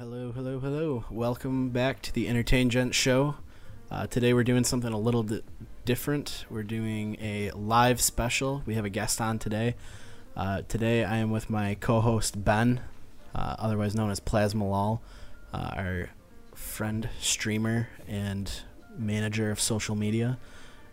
Hello, hello, hello. Welcome back to the Entertain Gent Show. Uh, today we're doing something a little different. We're doing a live special. We have a guest on today. Uh, today I am with my co-host Ben, uh, otherwise known as Plasma Lol, uh, our friend, streamer, and manager of social media.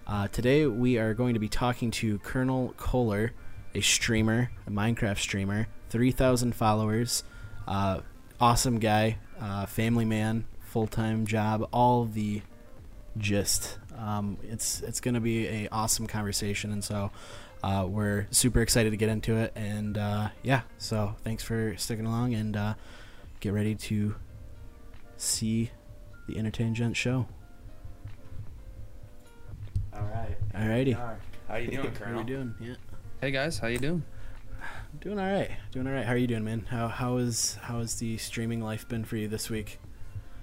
Uh, today we are going to be talking to Colonel Kohler, a streamer, a Minecraft streamer, 3,000 followers, uh, awesome guy, uh, family man, full time job, all the gist. Um, it's it's going to be a awesome conversation, and so uh, we're super excited to get into it. And uh, yeah, so thanks for sticking along, and uh, get ready to see the Entertain Gent show. All right. Alrighty. How you doing, How Colonel? you doing? Yeah. Hey guys, how you doing? Doing all right. Doing all right. How are you doing, man? How how is how has the streaming life been for you this week?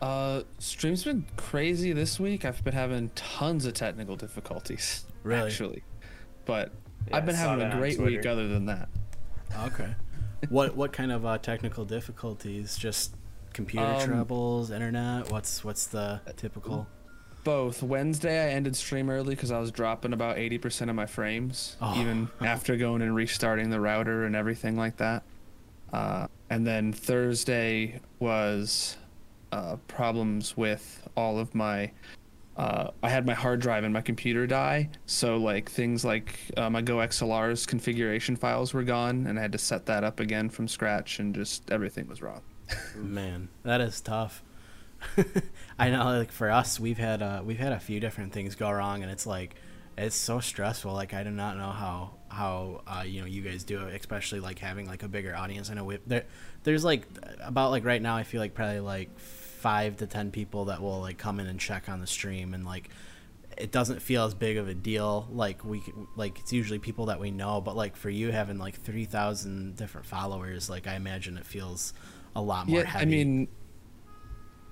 Uh, stream's been crazy this week. I've been having tons of technical difficulties, Really? actually, but Yeah, I've been having a great week. Other than that, Okay. what what kind of uh, technical difficulties? Just computer Um, troubles, internet? What's what's the typical? Both Wednesday I ended stream early because I was dropping about eighty percent of my frames, Oh. even after going and restarting the router and everything like that. Uh, and then Thursday was uh, problems with all of my. Uh, I had my hard drive and my computer die, so like things like uh, my GoXLR's configuration files were gone, and I had to set that up again from scratch, and just everything was wrong. Man, that is tough. I know, like for us, we've had uh, we've had a few different things go wrong, and it's like it's so stressful. Like I do not know how how uh, you know you guys do it, especially like having like a bigger audience. I know we, there there's like about like right now, I feel like probably like five to ten people that will like come in and check on the stream, and like it doesn't feel as big of a deal. Like we like it's usually people that we know, but like for you having like three thousand different followers, like I imagine it feels a lot more yeah, heavy. I mean,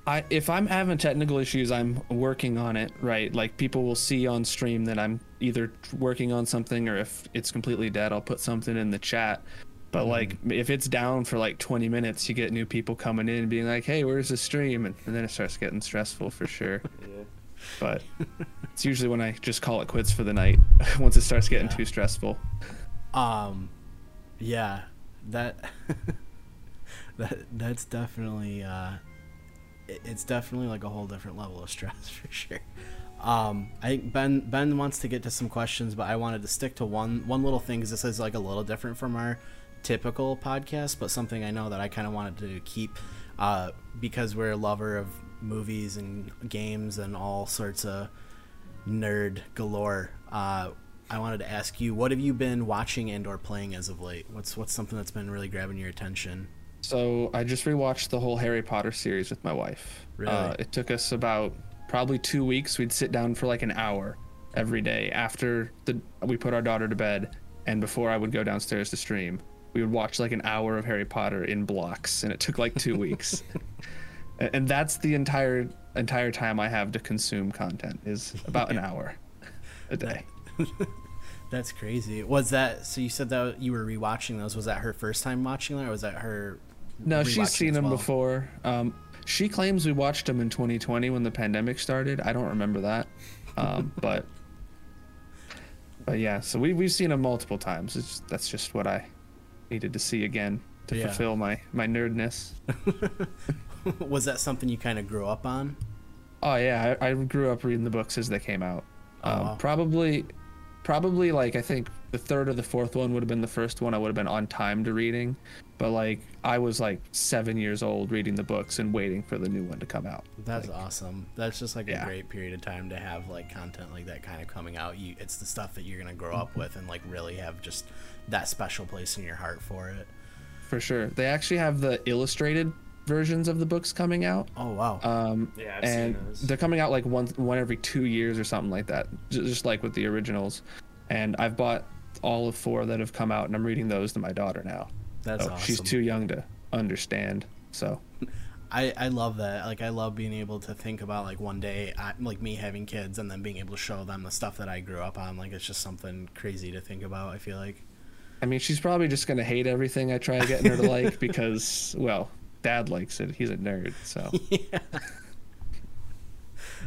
I if I'm having technical issues, I'm working on it. Right, like people will see on stream that I'm either working on something, or if it's completely dead, I'll put something in the chat. But like, if it's down for like 20 minutes, you get new people coming in and being like, "Hey, where's the stream?" And, and then it starts getting stressful for sure. Yeah. But it's usually when I just call it quits for the night once it starts getting Yeah. too stressful. Um, yeah, that that that's definitely uh, it's definitely like a whole different level of stress for sure. Um, I think Ben Ben wants to get to some questions, but I wanted to stick to one one little thing because this is like a little different from our typical podcast, but something I know that I kind of wanted to keep uh, because we're a lover of movies and games and all sorts of nerd galore. Uh, I wanted to ask you, what have you been watching and or playing as of late? What's what's something that's been really grabbing your attention? So I just rewatched the whole Harry Potter series with my wife. Really? Uh, it took us about probably two weeks. We'd sit down for like an hour every day after the we put our daughter to bed, and before I would go downstairs to stream, we would watch like an hour of Harry Potter in blocks, and it took like two weeks. And that's the entire entire time I have to consume content is about an hour a day. That's crazy. Was that so? You said that you were rewatching those. Was that her first time watching them, or was that her? No, she's seen as them well? before. Um, she claims we watched them in 2020 when the pandemic started. I don't remember that, um, but but yeah. So we we've seen them multiple times. It's, that's just what I needed to see again to Yeah. fulfill my my nerdness. was that something you kind of grew up on? Oh yeah, I, I grew up reading the books as they came out. Oh, Um, wow. Probably, probably like I think the third or the fourth one would have been the first one I would have been on time to reading, but like I was like seven years old reading the books and waiting for the new one to come out. That's awesome. That's just like a great period of time to have like content like that kind of coming out. You, it's the stuff that you're gonna grow up with and like really have just that special place in your heart for it. For sure. They actually have the illustrated versions of the books coming out. Oh wow. Um, Yeah, I've and seen those. they're coming out like one one every two years or something like that, ju- just like with the originals. And I've bought all of four that have come out, and I'm reading those to my daughter now. That's So awesome. She's too young to understand. So I, I love that. Like I love being able to think about like one day, I, like me having kids, and then being able to show them the stuff that I grew up on. Like it's just something crazy to think about. I feel like. I mean, she's probably just gonna hate everything I try getting her to like because, well, dad likes it. He's a nerd, so yeah.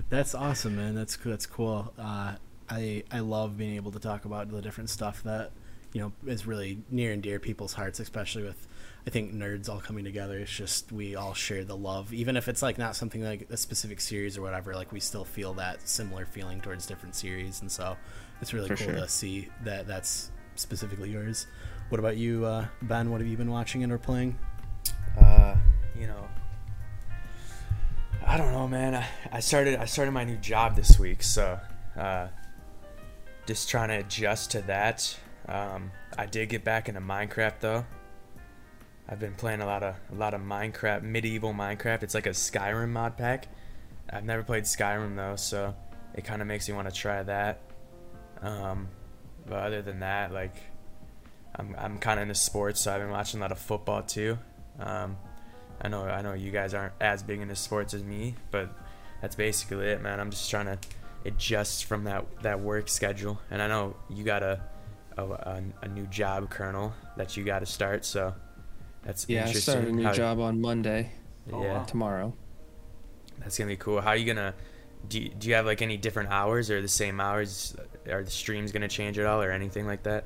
That's awesome, man. That's that's cool. Uh, I I love being able to talk about the different stuff that you know is really near and dear people's hearts, especially with I think nerds all coming together. It's just we all share the love, even if it's like not something like a specific series or whatever. Like we still feel that similar feeling towards different series, and so it's really For cool sure. to see that that's specifically yours. What about you, uh, Ben? What have you been watching and or playing? Uh, you know, I don't know, man. I, I started I started my new job this week, so uh, just trying to adjust to that. Um, I did get back into Minecraft though. I've been playing a lot of a lot of Minecraft, medieval Minecraft. It's like a Skyrim mod pack. I've never played Skyrim though, so it kind of makes me want to try that. Um, but other than that, like I'm I'm kind of into sports, so I've been watching a lot of football too. Um, I know I know you guys aren't as big into sports as me, but that's basically it, man. I'm just trying to adjust from that that work schedule, and I know you got a a, a, a new job, Colonel, that you got to start. So that's yeah. I interesting. started a new how- job on Monday Oh, yeah, wow. tomorrow. that's gonna be cool. How are you gonna? Do you, do you have like any different hours or the same hours? Are the streams gonna change at all or anything like that?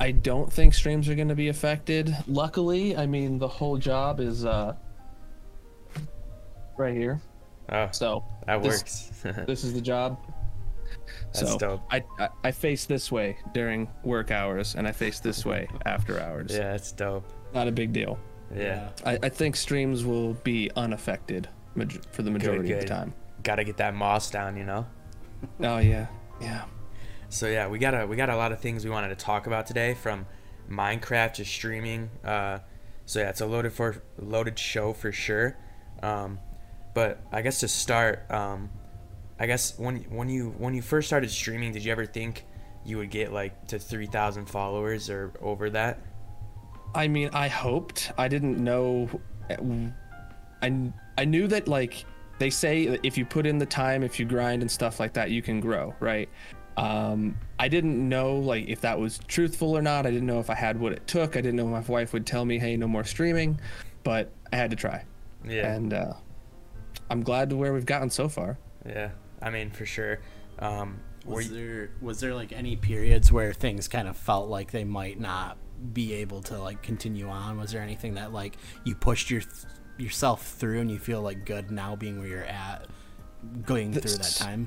I don't think streams are going to be affected. Luckily, I mean the whole job is uh right here. Oh, So that this- works. this is the job. That's so dope. I, I I face this way during work hours, and I face this way after hours. yeah, that's dope. Not a big deal. Yeah. I, I think streams will be unaffected for the majority of good. the time. Gotta get that moss down, you know. Oh yeah, yeah. So yeah, we got a we got a lot of things we wanted to talk about today, from Minecraft to streaming. Uh, so yeah, it's a loaded for loaded show for sure. Um, but I guess to start, um, I guess when when you when you first started streaming, did you ever think you would get like to three thousand followers or over that? I mean, I hoped. I didn't know. I I knew that like they say if you put in the time, if you grind and stuff like that, you can grow, right? Um, I didn't know like if that was truthful or not. I didn't know if I had what it took. I didn't know if my wife would tell me, "Hey, no more streaming," but I had to try, Yeah. and uh, I'm glad to where we've gotten so far. Yeah, I mean for sure. Um, Was you, there was there like any periods where things kind of felt like they might not be able to like continue on? Was there anything that like you pushed your yourself through and you feel like good now being where you're at, going through that time?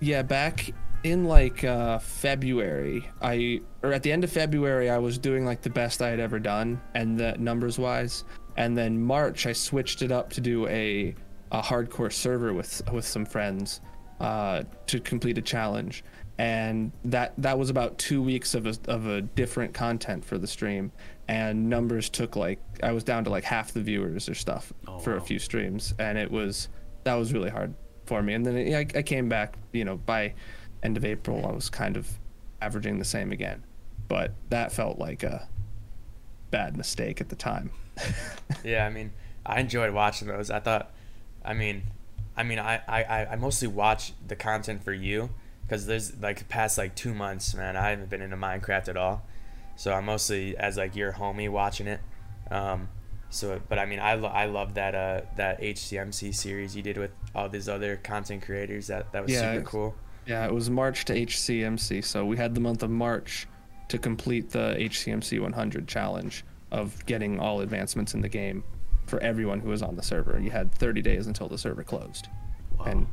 Yeah, back in like uh, February, I or at the end of February, I was doing like the best I had ever done, and the numbers wise. And then March, I switched it up to do a a hardcore server with with some friends uh, to complete a challenge, and that that was about two weeks of a of a different content for the stream, and numbers took like I was down to like half the viewers or stuff Oh, for a few streams, and it was that was really hard for me. And then it, I, I came back, you know, by end of April, I was kind of averaging the same again, but that felt like a bad mistake at the time. Yeah, I mean, I enjoyed watching those. I thought, I mean, I mean, I I, I mostly watch the content for you because there's like the past like two months, man. I haven't been into Minecraft at all, so I'm mostly as like your homie watching it. Um, so, but I mean, I, lo- I love that uh that HCMC series you did with all these other content creators. That that was Yeah, super cool. Yeah, it was March to HCMC, so we had the month of March to complete the HCMC 100 challenge of getting all advancements in the game for everyone who was on the server. You had 30 days until the server closed. Wow. And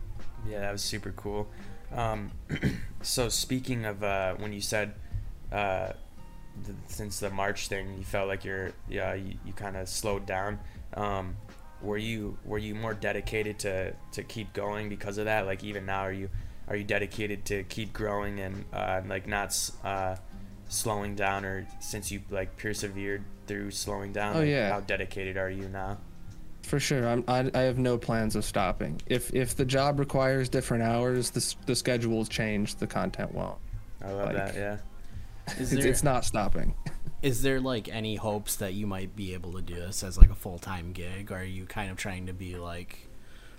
Yeah, that was super cool. Um, so speaking of uh, when you said uh, th- since the March thing, you felt like you're yeah you, you kind of slowed down. Um, were you were you more dedicated to to keep going because of that? Like even now, are you are you dedicated to keep growing and uh, like not uh, slowing down? Or since you like persevered through slowing down, Oh, like, yeah. how dedicated are you now? For sure, I'm, I, I have no plans of stopping. If if the job requires different hours, the the schedule will change. The content won't. I love Like- that. Yeah. Is It's, there, it's not stopping. is there like any hopes that you might be able to do this as like a full time gig? Or are you kind of trying to be like,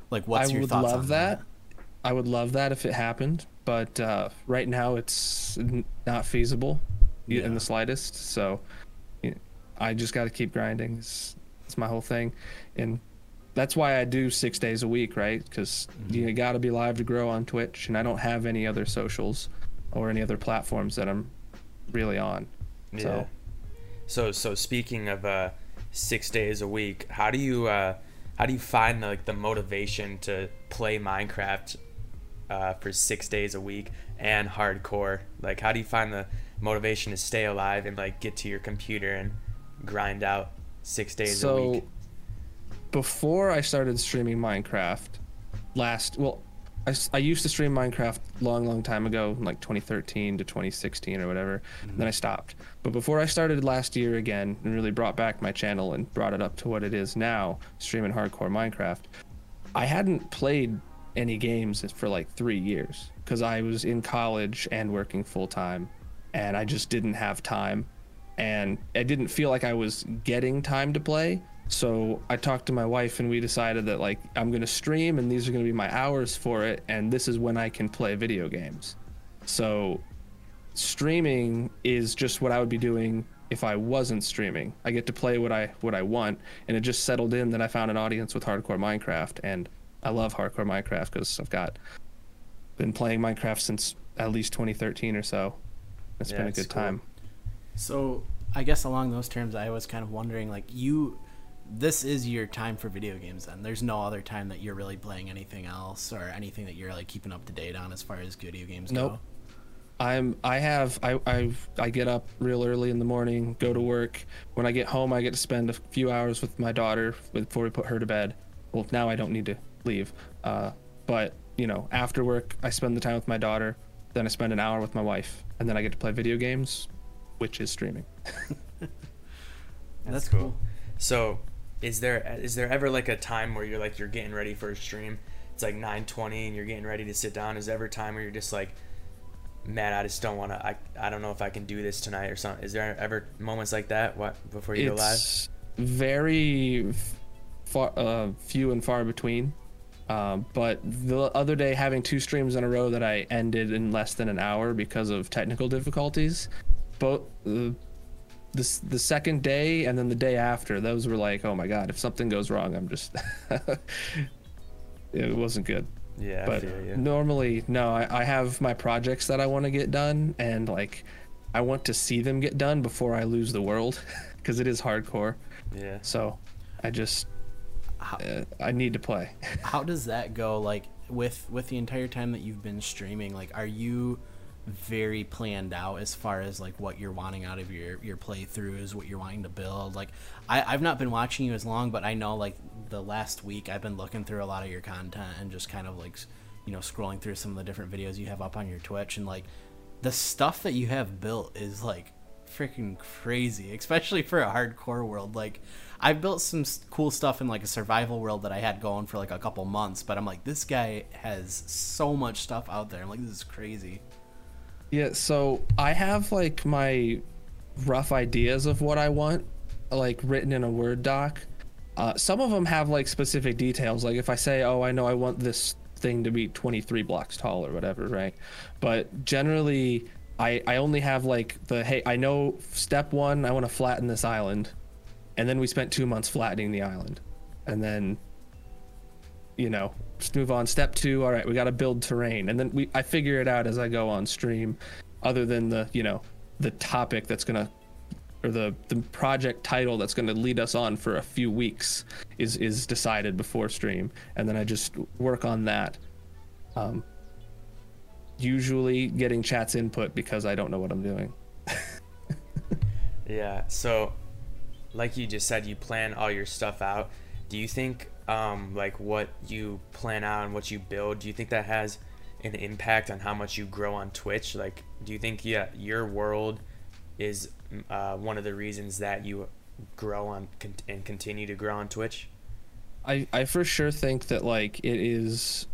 like what's I your would thoughts love on that. that? I would love that if it happened, but uh, right now it's n- not feasible Yeah. in the slightest. So I just got to keep grinding. It's, That's my whole thing, and that's why I do six days a week, right? Because Mm-hmm. you got to be live to grow on Twitch, and I don't have any other socials or any other platforms that I'm really on. Yeah. So- So so speaking of uh, six days a week, how do you uh, how do you find like the motivation to play Minecraft uh, for six days a week and hardcore? Like, how do you find the motivation to stay alive and like get to your computer and grind out six days a so week? before I started streaming Minecraft, last well, I, I used to stream Minecraft long, long time ago, like 2013 to 2016 or whatever. Then I stopped. But before I started last year again and really brought back my channel and brought it up to what it is now, streaming hardcore Minecraft, I hadn't played any games for like three years because I was in college and working full time, and I just didn't have time, and I didn't feel like I was getting time to play. So I talked to my wife and we decided that like I'm gonna stream and these are gonna be my hours for it, and this is when I can play video games. So streaming is just what I would be doing if I wasn't streaming. I get to play what I what I want, and it just settled in that I found an audience with hardcore Minecraft, and I love hardcore Minecraft because I've got been playing Minecraft since at least 2013 or so. It's Yeah, been a it's good cool. time. So I guess along those terms, I was kind of wondering, like you, this is your time for video games. Then there's no other time that you're really playing anything else or anything that you're like keeping up to date on as far as video games Nope. go. I'm I have I I I get up real early in the morning, go to work. When I get home, I get to spend a few hours with my daughter before we put her to bed. Well, now I don't need to leave. Uh, but you know, after work, I spend the time with my daughter. Then I spend an hour with my wife, and then I get to play video games, which is streaming. That's, cool. cool. So, is there is there ever like a time where you're like you're getting ready for a stream? It's like 9:20 and you're getting ready to sit down. Is there ever a time where you're just like, man, I just don't want to. I I don't know if I can do this tonight or something. Is there ever moments like that? What before you go live? it's very far, uh, few and far between. Um, but the other day, having two streams in a row that I ended in less than an hour because of technical difficulties, both uh, this the second day and then the day after, those were like, oh my god, if something goes wrong, I'm just. it wasn't good Yeah, I but feel you. normally no I, I have my projects that i want to get done and like i want to see them get done before i lose the world because it is hardcore Yeah. so i just How, uh, i need to play how does that go? Like with with the entire time that you've been streaming, like are you very planned out as far as like what you're wanting out of your your playthroughs, what you're wanting to build? Like I, I've not been watching you as long, but I know like the last week I've been looking through a lot of your content and just kind of like you know scrolling through some of the different videos you have up on your Twitch and like the stuff that you have built is like freaking crazy, especially for a hardcore world. Like, I've built some cool stuff in like a survival world that I had going for like a couple months, but I'm like, this guy has so much stuff out there. I'm like, this is crazy. yeah so i have like my rough ideas of what i want like written in a word doc uh, some of them have like specific details like if i say oh i know i want this thing to be 23 blocks tall or whatever right but generally i i only have like the hey i know step one i want to flatten this island. And then we spent two months flattening the island. And then you know just move on. Step two all right we got to build terrain. And then we i figure it out as i go on stream other than the you know the topic that's gonna or the the project title that's going to lead us on for a few weeks is is decided before stream. And then i just work on that um usually getting chat's input because i don't know what i'm doing Yeah. So, like you just said, you plan all your stuff out. Do you think, um, like what you plan out and what you build, do you think that has an impact on how much you grow on Twitch? Like, do you think, yeah, your world is uh, one of the reasons that you grow on con- and continue to grow on Twitch? I, I for sure think that like it is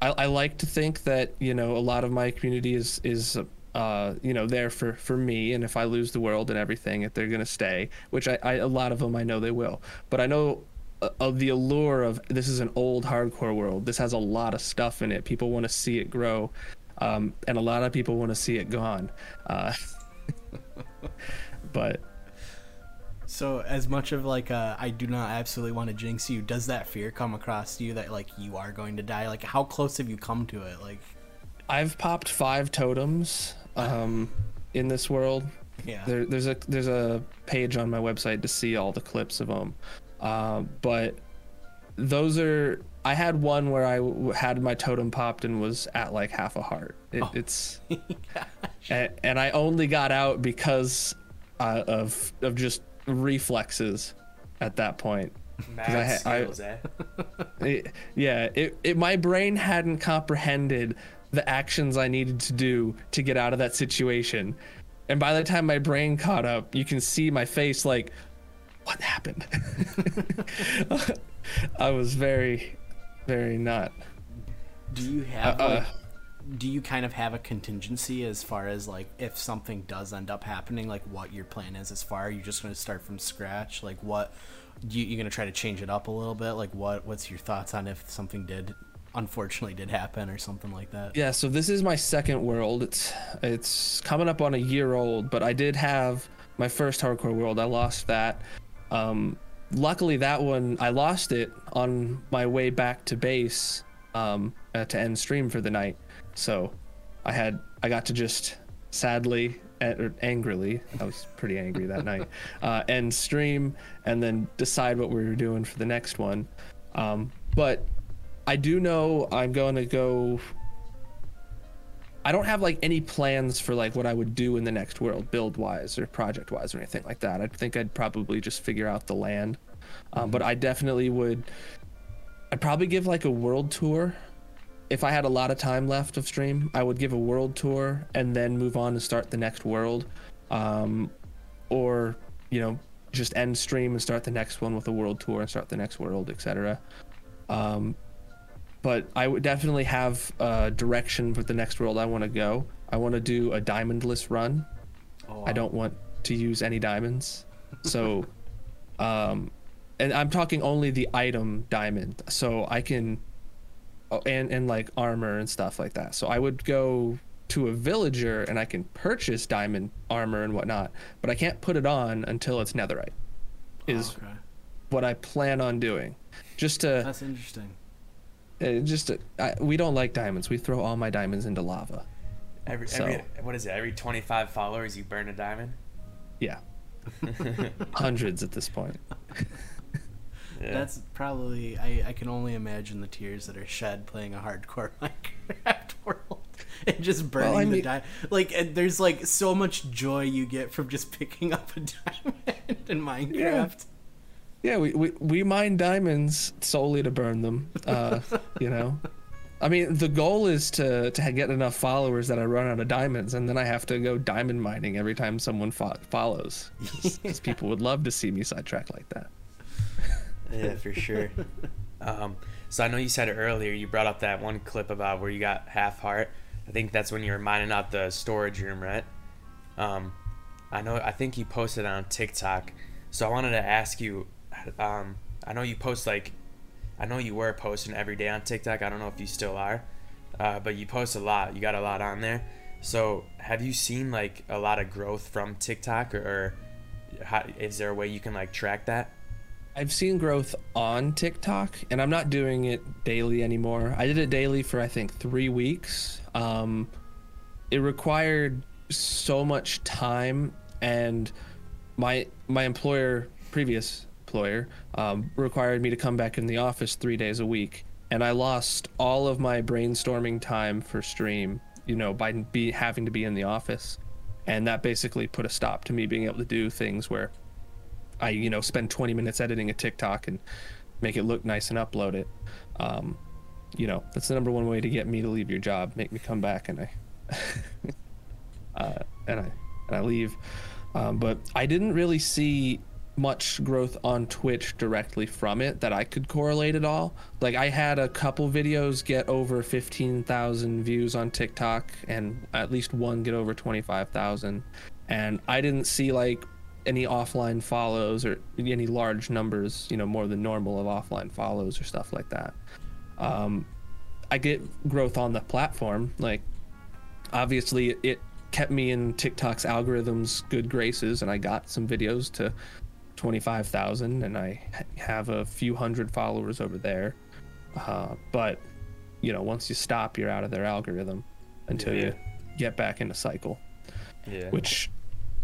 I, I like to think that you know a lot of my community is is uh you know there for for me and if I lose the world and everything if they're gonna stay which I, I a lot of them I know they will. But I know uh, of the allure of this is an old hardcore world this has a lot of stuff in it people want to see it grow um, and a lot of people want to see it gone uh, but So, as much of like uh, I do not absolutely want to jinx you, does that fear come across to you that like you are going to die? Like, how close have you come to it? Like, I've popped five totems um, in this world. yeah, There, there's a there's a page on my website to see all the clips of them, um, but those are. I had one where I w- had my totem popped and was at like half a heart. It, Oh. It's and, and I only got out because uh, of of just reflexes at that point. Mad I ha- I- skills, eh? It- yeah, it, it my brain hadn't comprehended the actions I needed to do to get out of that situation. And by the time my brain caught up, you can see my face like what happened? I was very very not. do you have Uh, like, do you kind of have a contingency as far as like if something does end up happening, like what your plan is as far? Are you just going to start from scratch? Like, what you you going to try to change it up a little bit? Like, what what's your thoughts on if something did unfortunately did happen or something like that? Yeah, so this is my second world. It's it's coming up on a year old, but I did have my first hardcore world. I lost that. Um, luckily, that one I lost it on my way back to base um, uh, to end stream for the night. So I had I got to just sadly eh, or angrily I was pretty angry that night uh, end stream and then decide what we were doing for the next one. Um, but I do know I'm going to go I don't have like any plans for like what I would do in the next world, build wise or project wise or anything like that. I think I'd probably just figure out the land. Um, but I definitely would. I'd probably give like a world tour. If I had a lot of time left of stream, I would give a world tour and then move on to start the next world. Um, or, you know, just end stream and start the next one with a world tour and start the next world, etc. Um, but I would definitely have a direction for the next world I want to go. I want to do a diamondless run. Oh, I don't want to use any diamonds. So, um, and I'm talking only the item diamond. So I can, and and like armor and stuff like that. So I would go to a villager and I can purchase diamond armor and whatnot, but I can't put it on until it's netherite. Is okay. what I plan on doing, just to That's interesting. uh, just to, I, we don't like diamonds. We throw all my diamonds into lava. Every, So- every what is it? Every 25 followers, you burn a diamond. Yeah, hundreds at this point. Yeah. That's probably I, I can only imagine the tears that are shed playing a hardcore Minecraft world and just burning I the diamond. Like and there's like so much joy you get from just picking up a diamond in Minecraft. Yeah, yeah we, we, we mine diamonds solely to burn them. Uh, you know, I mean, the goal is to to get enough followers that I run out of diamonds, and then I have to go diamond mining every time someone fo- follows, because people would love to see me sidetrack like that. Yeah, for sure. Um, so I know you said it earlier. You brought up that one clip about where you got half heart. I think that's when you were mining out the storage room, right? Um, I know. I think you posted on TikTok. So I wanted to ask you. Um, I know you post like, I know you were posting every day on TikTok. I don't know if you still are, uh, but you post a lot. You got a lot on there. So have you seen like a lot of growth from TikTok, or, or how, is there a way you can like track that? I've seen growth on TikTok, and I'm not doing it daily anymore. I did it daily for I think three weeks. Um, it required so much time, and my my employer, previous employer, um, required me to come back in the office three days a week, and I lost all of my brainstorming time for stream. You know, by be having to be in the office, and that basically put a stop to me being able to do things where I, you know, spend 20 minutes editing a TikTok and make it look nice and upload it. Um, you know, that's the number one way to get me to leave your job. Make me come back and I, uh, and I, and I leave. Um, but I didn't really see much growth on Twitch directly from it that I could correlate at all. Like I had a couple videos get over 15,000 views on TikTok and at least one get over 25,000 and I didn't see like any offline follows or any large numbers, you know, more than normal of offline follows or stuff like that. Um, I get growth on the platform. Like, obviously, it kept me in TikTok's algorithms good graces, and I got some videos to 25,000 and I have a few hundred followers over there. Uh, but, you know, once you stop, you're out of their algorithm until Yeah. you get back in a cycle, Yeah. which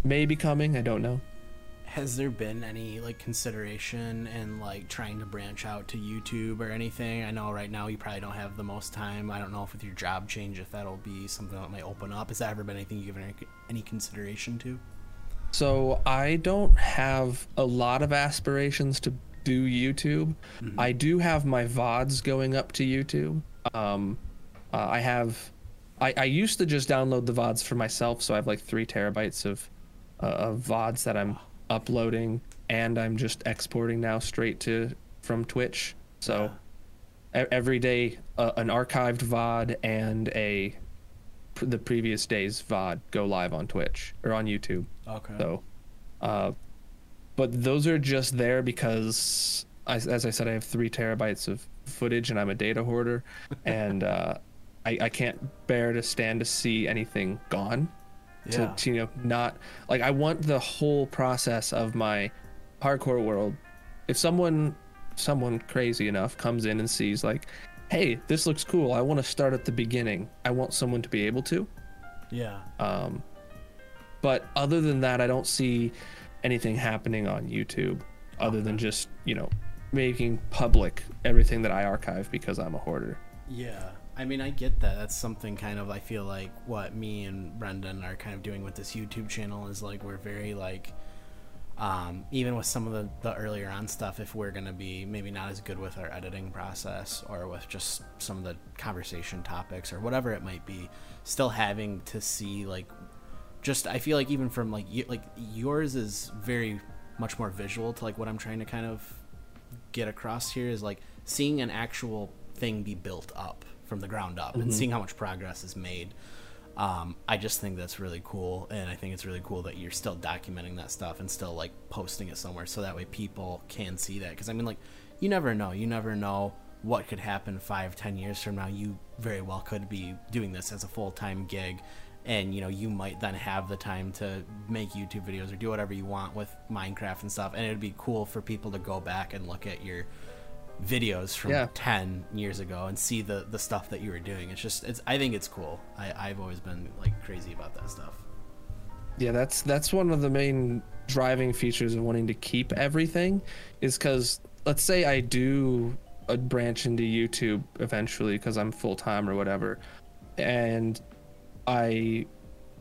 may be coming. I don't know. Has there been any like consideration in like trying to branch out to YouTube or anything? I know right now you probably don't have the most time. I don't know if with your job change if that'll be something that might open up. Has that ever been anything you've given any, any consideration to? So I don't have a lot of aspirations to do YouTube. I do have my VODs going up to YouTube. Um, uh, I have, I, I used to just download the VODs for myself, so I have like three terabytes of, uh, of VODs that I'm uploading, and I'm just exporting now straight to from Twitch. So e- every day, uh, an archived VOD and a the previous day's VOD go live on Twitch or on YouTube. Okay. So, uh, but those are just there because, I, as I said, I have three terabytes of footage and I'm a data hoarder, and uh, I, I can't bear to stand to see anything gone. To, Yeah. to, you know, not like I want the whole process of my hardcore world. If someone, someone crazy enough comes in and sees like, hey, this looks cool. I want to start at the beginning. I want someone to be able to. yeah. Um, but other than that, I don't see anything happening on YouTube other than just, you know, making public everything that I archive because I'm a hoarder. Yeah. I mean, I get that. That's something kind of I feel like what me and Brendan are kind of doing with this YouTube channel is like we're very like um, even with some of the, the earlier on stuff, if we're going to be maybe not as good with our editing process or with just some of the conversation topics or whatever it might be, still having to see like just I feel like even from like like yours is very much more visual to like what I'm trying to kind of get across here is like seeing an actual thing be built up from the ground up and seeing how much progress is made. Um, I just think that's really cool, and I think it's really cool that you're still documenting that stuff and still like posting it somewhere, so that way people can see that. Because I mean, like, you never know. You never know what could happen five, ten years from now. You very well could be doing this as a full time gig, and you know you might then have the time to make YouTube videos or do whatever you want with Minecraft and stuff. And it'd be cool for people to go back and look at your videos from Yeah. 10 years ago and see the the stuff that you were doing. It's just it's i think it's cool. I i've always been like crazy about that stuff. Yeah, that's that's one of the main driving features of wanting to keep everything is cuz let's say I do a branch into YouTube eventually cuz I'm full time or whatever and I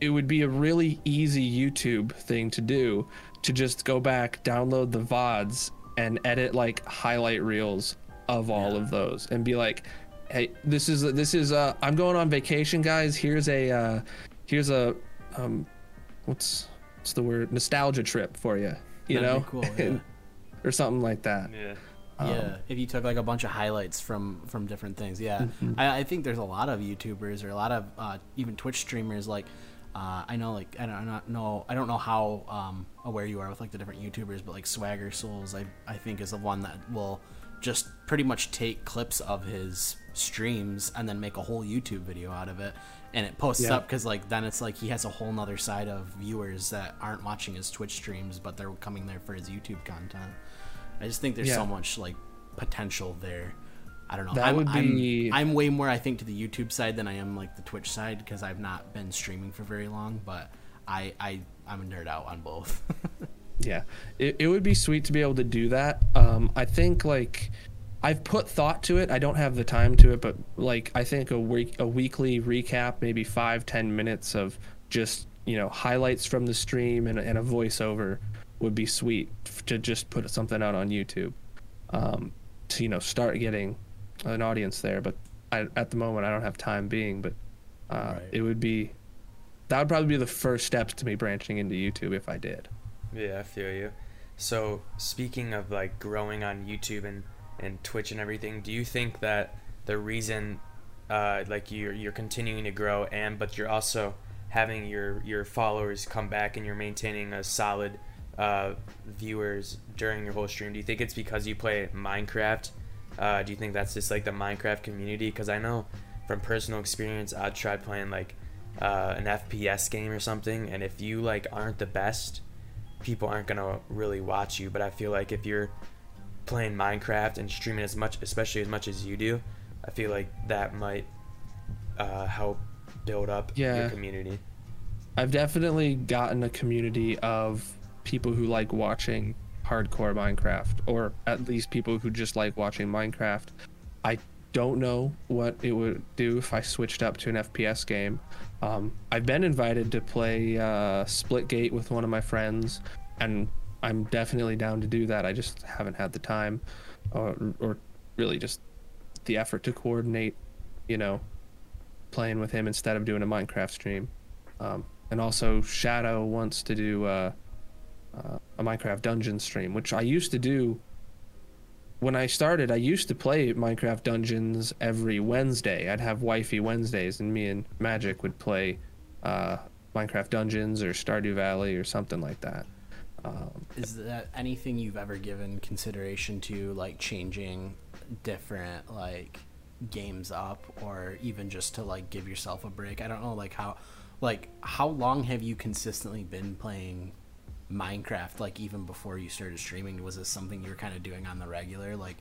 it would be a really easy YouTube thing to do to just go back, download the VODs and edit like highlight reels of all Yeah. of those and be like hey this is this is uh I'm going on vacation guys here's a uh here's a um what's what's the word nostalgia trip for you you That'd know cool, yeah. or something like that Yeah. Um, yeah if you took like a bunch of highlights from from different things yeah Mm-hmm. I, I think there's a lot of youtubers or a lot of uh, even twitch streamers like uh, I know, like I don't, I don't know, I don't know how um, aware you are with like the different YouTubers, but like Swagger Souls, I, I think is the one that will just pretty much take clips of his streams and then make a whole YouTube video out of it, and it posts Yeah. up because like then it's like he has a whole nother side of viewers that aren't watching his Twitch streams, but they're coming there for his YouTube content. I just think there's Yeah. so much like potential there. I don't know. That I'm, would I'm- be- I'm, way more, I think, to the YouTube side than I am like the Twitch side because I've not been streaming for very long. But I, I, I'm a nerd out on both. Yeah, it, it would be sweet to be able to do that. Um, I think like I've put thought to it. I don't have the time to it, but like I think a week a weekly recap, maybe five ten minutes of just you know highlights from the stream and, and a voiceover would be sweet to just put something out on YouTube. Um, to you know start getting an audience there, but I, at the moment I don't have time being. But uh, Right. it would be that would probably be the first steps to me branching into YouTube if I did. Yeah, I feel you. So speaking of like growing on YouTube and, and Twitch and everything, do you think that the reason uh, like you're you're continuing to grow and but you're also having your your followers come back and you're maintaining a solid uh, viewers during your whole stream? Do you think it's because you play Minecraft? Uh, do you think that's just like the Minecraft community? Because I know from personal experience, I tried playing like uh, an FPS game or something, and if you like aren't the best, people aren't gonna really watch you. But I feel like if you're playing Minecraft and streaming as much, especially as much as you do, I feel like that might uh, help build up Yeah. your community. I've definitely gotten a community of people who like watching hardcore Minecraft, or at least people who just like watching Minecraft. I don't know what it would do if I switched up to an FPS game. Um, I've been invited to play uh, Splitgate with one of my friends, and I'm definitely down to do that. I just haven't had the time, or, or really just the effort to coordinate, you know, playing with him instead of doing a Minecraft stream. Um, and also Shadow wants to do uh, uh, a Minecraft dungeon stream, which I used to do. When I started, I used to play Minecraft Dungeons every Wednesday. I'd have wifey Wednesdays, and me and Magic would play uh, Minecraft Dungeons or Stardew Valley or something like that. Um, Is that anything you've ever given consideration to, like changing different like games up, or even just to like give yourself a break? I don't know, like how, like how long have you consistently been playing Minecraft? Like even before you started streaming, was this something you were kind of doing on the regular? Like,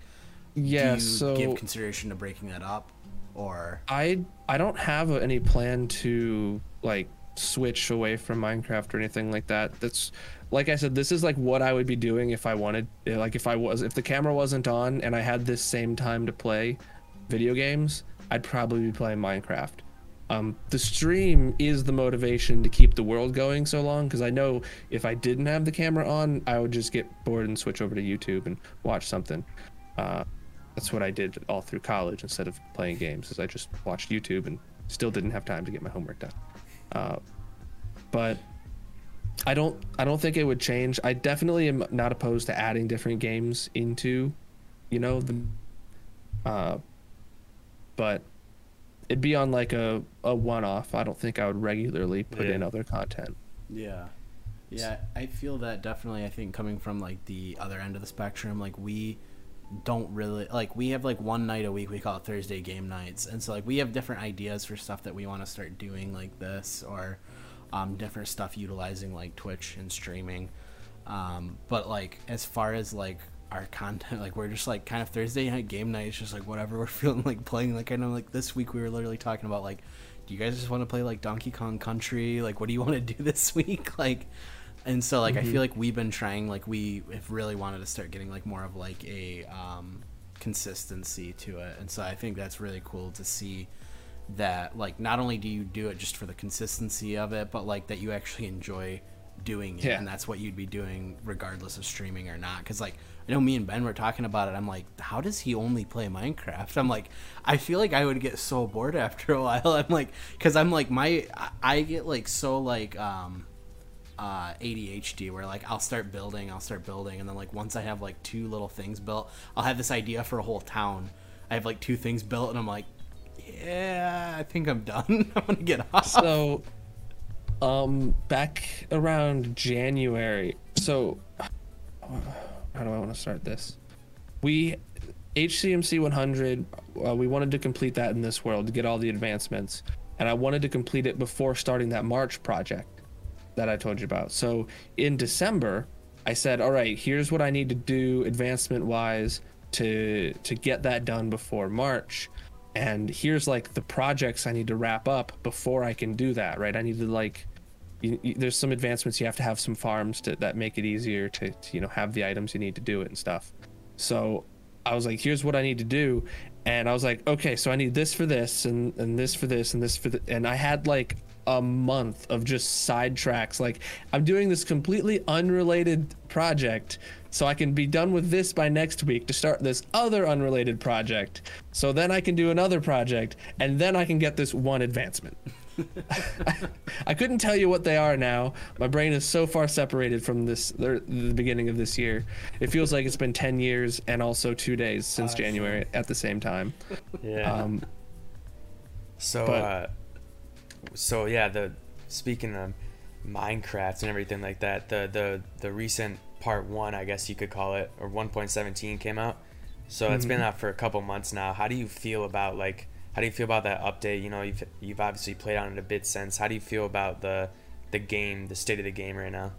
yeah, do you so give consideration to breaking that up, or I I don't have any plan to like switch away from Minecraft or anything like that. That's like I said, this is like what I would be doing if I wanted, eh, like if I was, if the camera wasn't on and I had this same time to play video games, I'd probably be playing Minecraft. Um, the stream is the motivation to keep the world going so long because I know if I didn't have the camera on, I would just get bored and switch over to YouTube and watch something. Uh, that's what I did all through college instead of playing games. Is I just watched YouTube and still didn't have time to get my homework done. Uh, but I don't I don't think it would change. I definitely am not opposed to adding different games into, you know, the uh but it'd be on like a, a one off. I don't think I would regularly put Yeah. in other content. Yeah. Yeah, I feel that definitely. I think coming from like the other end of the spectrum, like we don't really like we have like one night a week we call it Thursday game nights, and so like we have different ideas for stuff that we want to start doing like this or um, different stuff utilizing like Twitch and streaming. Um, but like as far as like our content, like we're just like kind of Thursday night game night. It's just like whatever we're feeling like playing. Like I know like this week we were literally talking about like, do you guys just want to play like Donkey Kong Country? Like what do you want to do this week? Like, and so like I feel like we've been trying like we have really wanted to start getting like more of like a um, consistency to it, and so I think that's really cool to see that like not only do you do it just for the consistency of it, but like that you actually enjoy doing it, Yeah. and that's what you'd be doing regardless of streaming or not. Because like I know me and Ben were talking about it. I'm like, how does he only play Minecraft? I'm like, I feel like I would get so bored after a while. I'm like, because I'm like my I- get like so like um uh, ADHD where like I'll start building, I'll start building, and then like once I have like two little things built, I'll have this idea for a whole town. I have like two things built, and I'm like, yeah, I think I'm done. I'm gonna get off. So, um, back around January. So, how do I want to start this? We HCMC 100. Uh, we wanted to complete that in this world to get all the advancements, and I wanted to complete it before starting that March project that I told you about. So in December, I said, "All right, here's what I need to do advancement wise to to get that done before March." And here's like the projects I need to wrap up before I can do that, right? I need to like you, you- there's some advancements you have to have some farms to, that make it easier to, to you know have the items you need to do it and stuff. So I was like, here's what I need to do, and I was like, okay, so I need this for this and and this for this and this for the and I had like a month of just sidetracks. Like I'm doing this completely unrelated project, so I can be done with this by next week to start this other unrelated project. So then I can do another project, and then I can get this one advancement. I couldn't tell you what they are now. My brain is so far separated from this the, the beginning of this year. It feels like it's been 10 years and also 2 days since January at the same time. Yeah. Um So, But- uh, so yeah, the speaking of Minecraft and everything like that, the the the recent part one, I guess you could call it, or 1.17 came out. So it's been out for a couple months now. How do you feel about like? How do you feel about that update? You know, you've you've obviously played on it a bit since. How do you feel about the the game, the state of the game right now?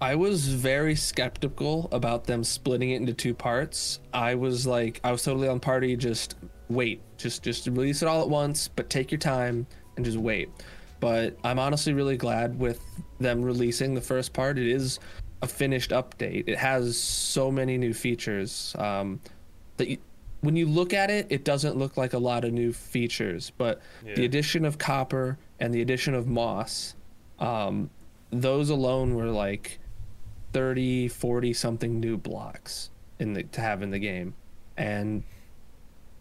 I was very skeptical about them splitting it into two parts. I was like, I was totally on party. Just wait, just just release it all at once, but take your time and just wait. But I'm honestly really glad with them releasing the first part. It is a finished update. It has so many new features um, that you, when you look at it, it doesn't look like a lot of new features. But Yeah. the addition of copper and the addition of moss, um, those alone were like 30, 40 something new blocks in the to have in the game. And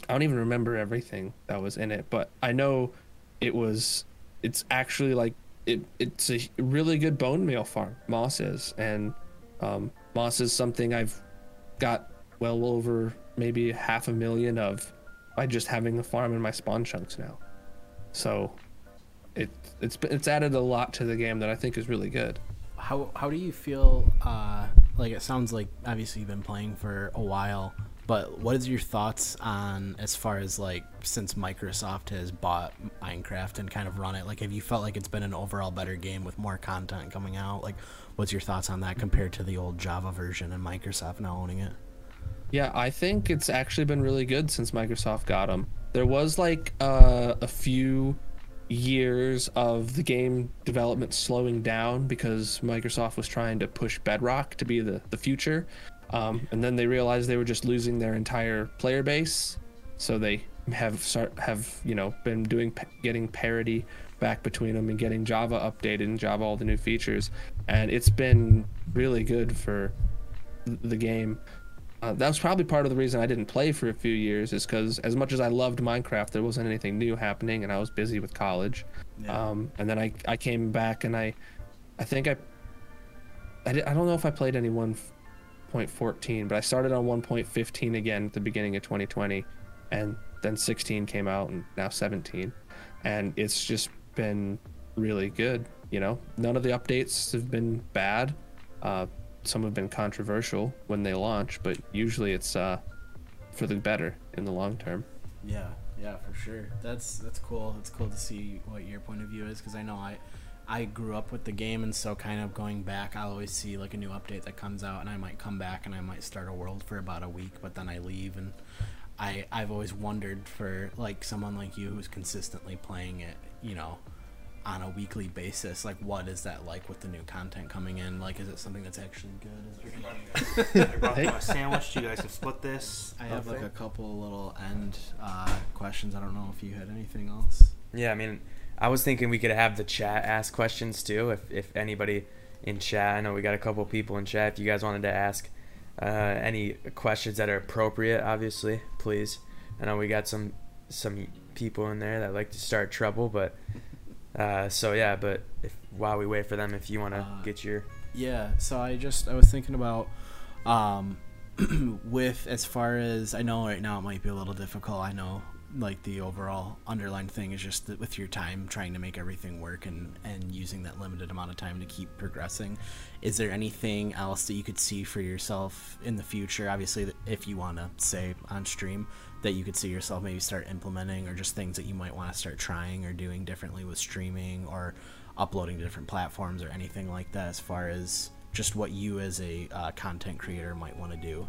I don't even remember everything that was in it, but I know it was it's actually like it it's a really good bone meal farm, Moss is. And um, Moss is something I've got well over maybe half a million of by just having a farm in my spawn chunks now. So it it's it's added a lot to the game that I think is really good. How how do you feel? Uh, like it sounds like obviously you've been playing for a while, but what is your thoughts on as far as like since Microsoft has bought Minecraft and kind of run it? Like, have you felt like it's been an overall better game with more content coming out? Like, what's your thoughts on that compared to the old Java version and Microsoft now owning it? Yeah, I think it's actually been really good since Microsoft got them. There was like uh, a few years of the game development slowing down because Microsoft was trying to push Bedrock to be the, the future. Um, and then they realized they were just losing their entire player base. So they have start have you know been doing getting parity back between them and getting Java updated and Java all the new features, and it's been really good for the game. Uh, that was probably part of the reason I didn't play for a few years, is because as much as I loved Minecraft, there wasn't anything new happening, and I was busy with college. Um, and then I, I came back and I, I think I, I, di- I don't know if I played any 1.14, but I started on 1.15 again at the beginning of 2020, and then 16 came out, and now 17, and it's just been really good. You know, none of the updates have been bad. Uh, some have been controversial when they launch, but usually it's uh, for the better in the long term. Yeah, yeah, for sure. That's that's cool. It's cool to see what your point of view is because I know I I grew up with the game and so kind of going back, I'll always see like a new update that comes out and I might come back and I might start a world for about a week, but then I leave and I I've always wondered for like someone like you who's consistently playing it, you know, on a weekly basis, like what is that like with the new content coming in? Like is it something that's actually good? Is there I brought Hey. you a sandwich. You guys can split this. I have like a couple little end uh, questions. I don't know if you had anything else. Yeah, I mean, I was thinking we could have the chat ask questions too. If if anybody in chat, I know we got a couple people in chat. If you guys wanted to ask uh, any questions that are appropriate, obviously, please. I know we got some some people in there that like to start trouble, but uh, so yeah. But if while we wait for them, if you want to Uh, get your Yeah, so I just I was thinking about um with as far as I know right now it might be a little difficult. I know like the overall underlying thing is just that with your time trying to make everything work and and using that limited amount of time to keep progressing. Is there anything else that you could see for yourself in the future? Obviously if you want to say on stream that you could see yourself maybe start implementing or just things that you might want to start trying or doing differently with streaming or uploading to different platforms or anything like that as far as just what you as a uh, content creator might want to do?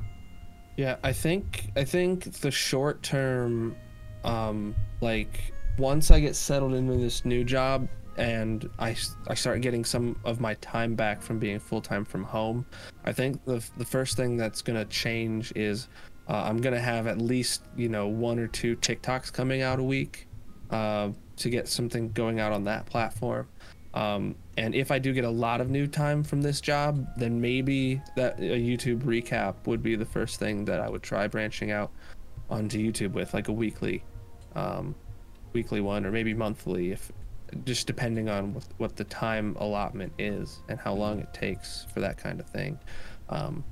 Yeah, I think I think the short term, um, like once I get settled into this new job and I, I start getting some of my time back from being full time from home, I think the the first thing that's gonna change is uh, I'm gonna have at least you know one or two TikToks coming out a week, uh, to get something going out on that platform. Um, and if I do get a lot of new time from this job, then maybe that a YouTube recap would be the first thing that I would try branching out onto YouTube with, like a weekly, um, weekly one, or maybe monthly, if just depending on what, what the time allotment is and how long it takes for that kind of thing. Um,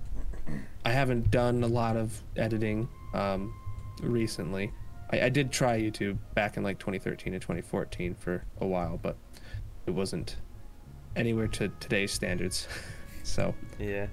I haven't done a lot of editing um, recently. I, I did try YouTube back in like 2013 and 2014 for a while, but it wasn't anywhere to today's standards. so Yeah.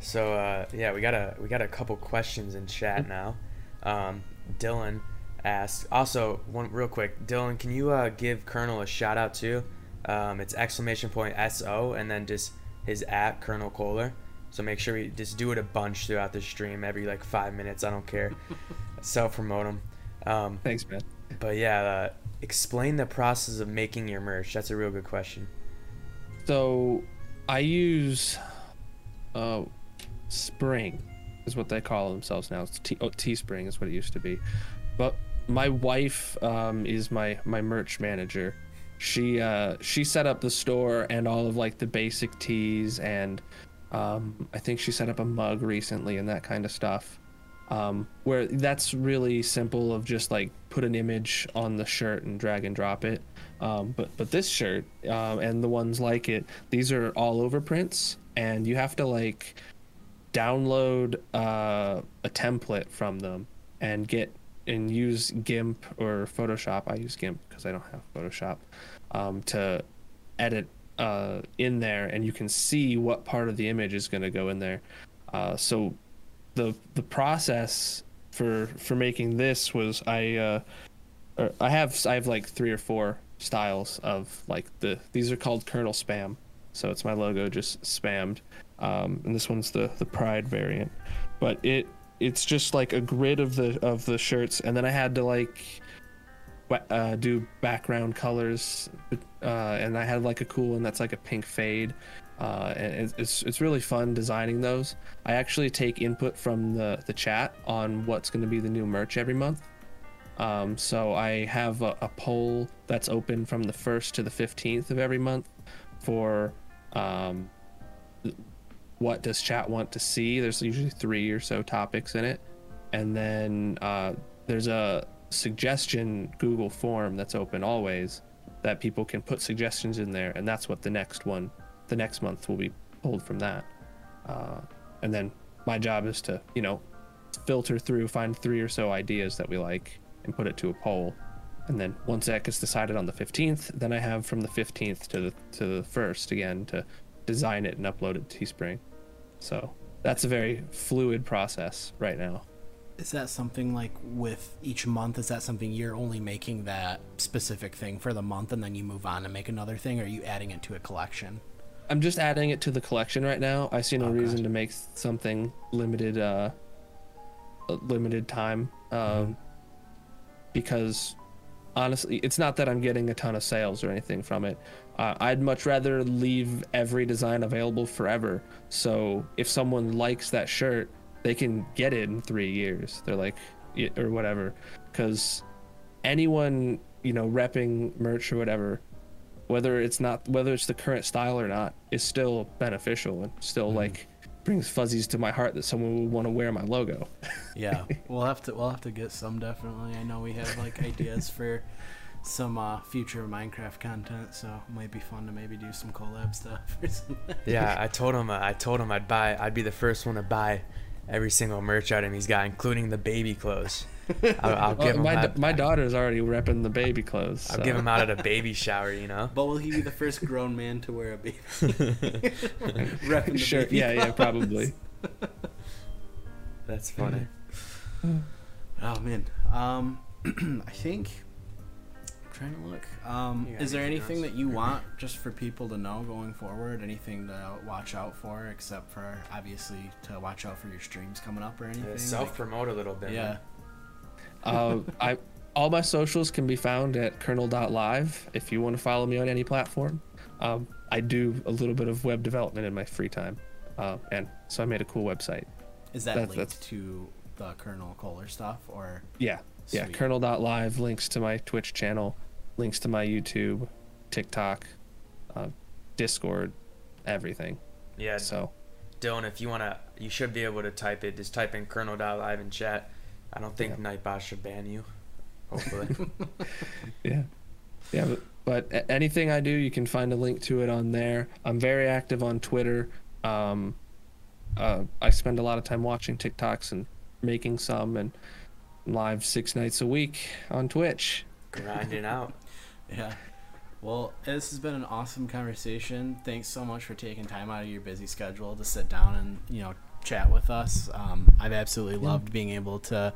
So uh, yeah, we got a we got a couple questions in chat now. Um, Dylan asked. Also, one real quick, Dylan, can you uh, give Colonel a shout out too? Um, it's exclamation point so, and then just his at Colonel Kohler. So make sure we just do it a bunch throughout the stream, every like five minutes. I don't care. Self promote them. Um, Thanks, man. but yeah, uh, explain the process of making your merch. That's a real good question. So I use uh, Spring is what they call themselves now. It's T- oh, Teespring is what it used to be. But my wife um, is my my merch manager. She uh, she set up the store and all of like the basic tees and um, I think she set up a mug recently and that kind of stuff. Um, where that's really simple of just like put an image on the shirt and drag and drop it. Um, but but this shirt um, and the ones like it, these are all over prints, and you have to like download uh, a template from them and get and use GIMP or Photoshop. I use GIMP because I don't have Photoshop um, to edit uh, in there, and you can see what part of the image is going to go in there. Uh, so the the process for for making this was I uh, I have I have like three or four styles of like the these are called kernel spam, so it's my logo just spammed, um, and this one's the the pride variant, but it it's just like a grid of the of the shirts, and then I had to like uh, do background colors, uh, and I had like a cool one that's like a pink fade. Uh, and it's- it's really fun designing those. I actually take input from the the chat on what's going to be the new merch every month. Um, so I have a, a poll that's open from the first to the fifteenth of every month for um, what does chat want to see. There's usually three or so topics in it, and then uh, there's a suggestion Google form that's open always that people can put suggestions in there, and that's what the next one, the next month will be pulled from that. Uh, and then my job is to, you know, filter through, find three or so ideas that we like, and put it to a poll. And then once that gets decided on the 15th, then I have from the 15th to the to the first again to design it and upload it to Teespring. So that's a very fluid process right now. Is that something like with each month? Is that something you're only making that specific thing for the month and then you move on and make another thing? Or are you adding it to a collection? I'm just adding it to the collection right now. I see no Oh, reason to make something limited, uh, limited time, um, because honestly, it's not that I'm getting a ton of sales or anything from it. Uh, I'd much rather leave every design available forever. So if someone likes that shirt, they can get it in three years. They're like, or whatever, because anyone you know repping merch or whatever whether it's not whether it's the current style or not is still beneficial and still like brings fuzzies to my heart that someone would want to wear my logo Yeah, we'll have to we'll have to get some definitely. I know we have like ideas for some uh, future Minecraft content, so it might be fun to maybe do some collab stuff or something. Yeah, I told him. I told him I'd buy. I'd be the first one to buy every single merch item he's got, including the baby clothes. I'll, I'll Well, give him. my, out- my daughter's already repping the baby clothes I'll so. give him out at a baby shower. You know. But will he be the first grown man to wear a baby? Repping the sure baby yeah yeah probably That's funny. Oh man, um, I think I'm trying to look. Um, is there anything anything else? that you want just for people to know going forward? Anything to watch out for, except for obviously to watch out for your streams coming up or anything? Self Like- promote a little bit. yeah. uh, I all my socials can be found at kernel.live if you want to follow me on any platform um, I do a little bit of web development in my free time uh, and so I made a cool website Is that That's- linked that's- to the Colonel Kohler stuff or? Yeah, yeah. Sweet. Kernel.live links to my Twitch channel, links to my YouTube, TikTok, uh, Discord, everything. Yeah, So Dylan, if you wanna, you should be able to type it. Just type in Kernel.live in chat. I don't think Nightbot should ban you. Hopefully. yeah, yeah. But, but anything I do, you can find a link to it on there. I'm very active on Twitter. Um, uh, I spend a lot of time watching TikToks and making some, and live six nights a week on Twitch. Grinding out. Yeah. Well, this has been an awesome conversation. Thanks so much for taking time out of your busy schedule to sit down and you know chat with us. Um, I've absolutely Yeah. loved being able to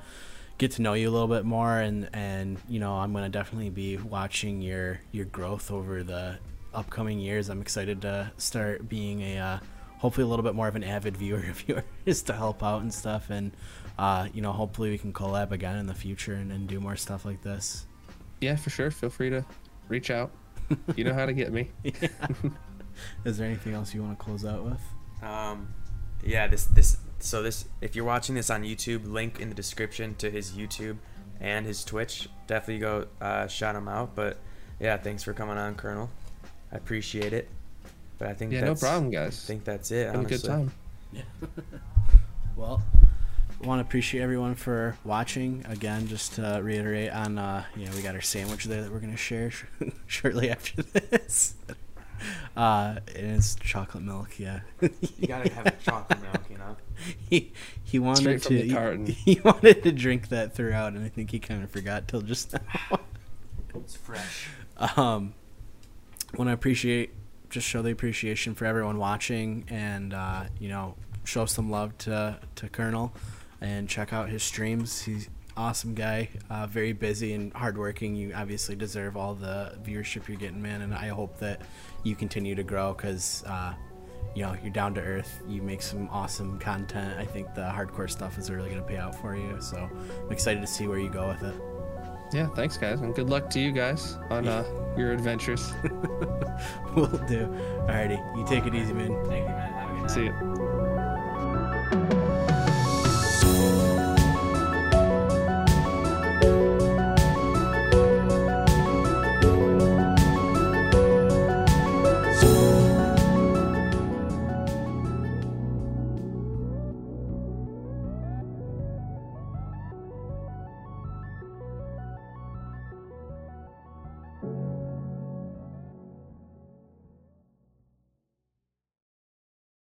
get to know you a little bit more, and and you know I'm gonna definitely be watching your your growth over the upcoming years. I'm excited to start being a uh, hopefully a little bit more of an avid viewer of yours to help out and stuff. And uh, you know, hopefully we can collab again in the future and, and do more stuff like this. Yeah, for sure. Feel free to reach out. You know how to get me. Is there anything else you want to close out with? Um, yeah, this this so this if you're watching this on YouTube, link in the description to his YouTube and his Twitch. Definitely go uh, shout him out. But yeah, thanks for coming on, Colonel. I appreciate it. But I think Yeah, no problem, guys. I think that's it. Have a good honestly. time. Well, want to appreciate everyone for watching. Again, just to reiterate on, uh, you know, we got our sandwich there that we're gonna share sh- shortly after this. Uh, and it's chocolate milk. Yeah. You gotta have the chocolate milk, you know. he he wanted to. He, he wanted to drink that throughout, and I think he kind of forgot till just now. It's fresh. um, want to appreciate just show the appreciation for everyone watching and uh, you know show some love to to colonel and check out his streams he's awesome guy uh, very busy and hardworking you obviously deserve all the viewership you're getting man and i hope that you continue to grow because uh, you know you're down to earth you make some awesome content i think the hardcore stuff is really going to pay out for you so i'm excited to see where you go with it Yeah, thanks, guys, and good luck to you guys on uh, your adventures. We'll do alrighty you take it easy man Thank you, man. Have a good night. See you.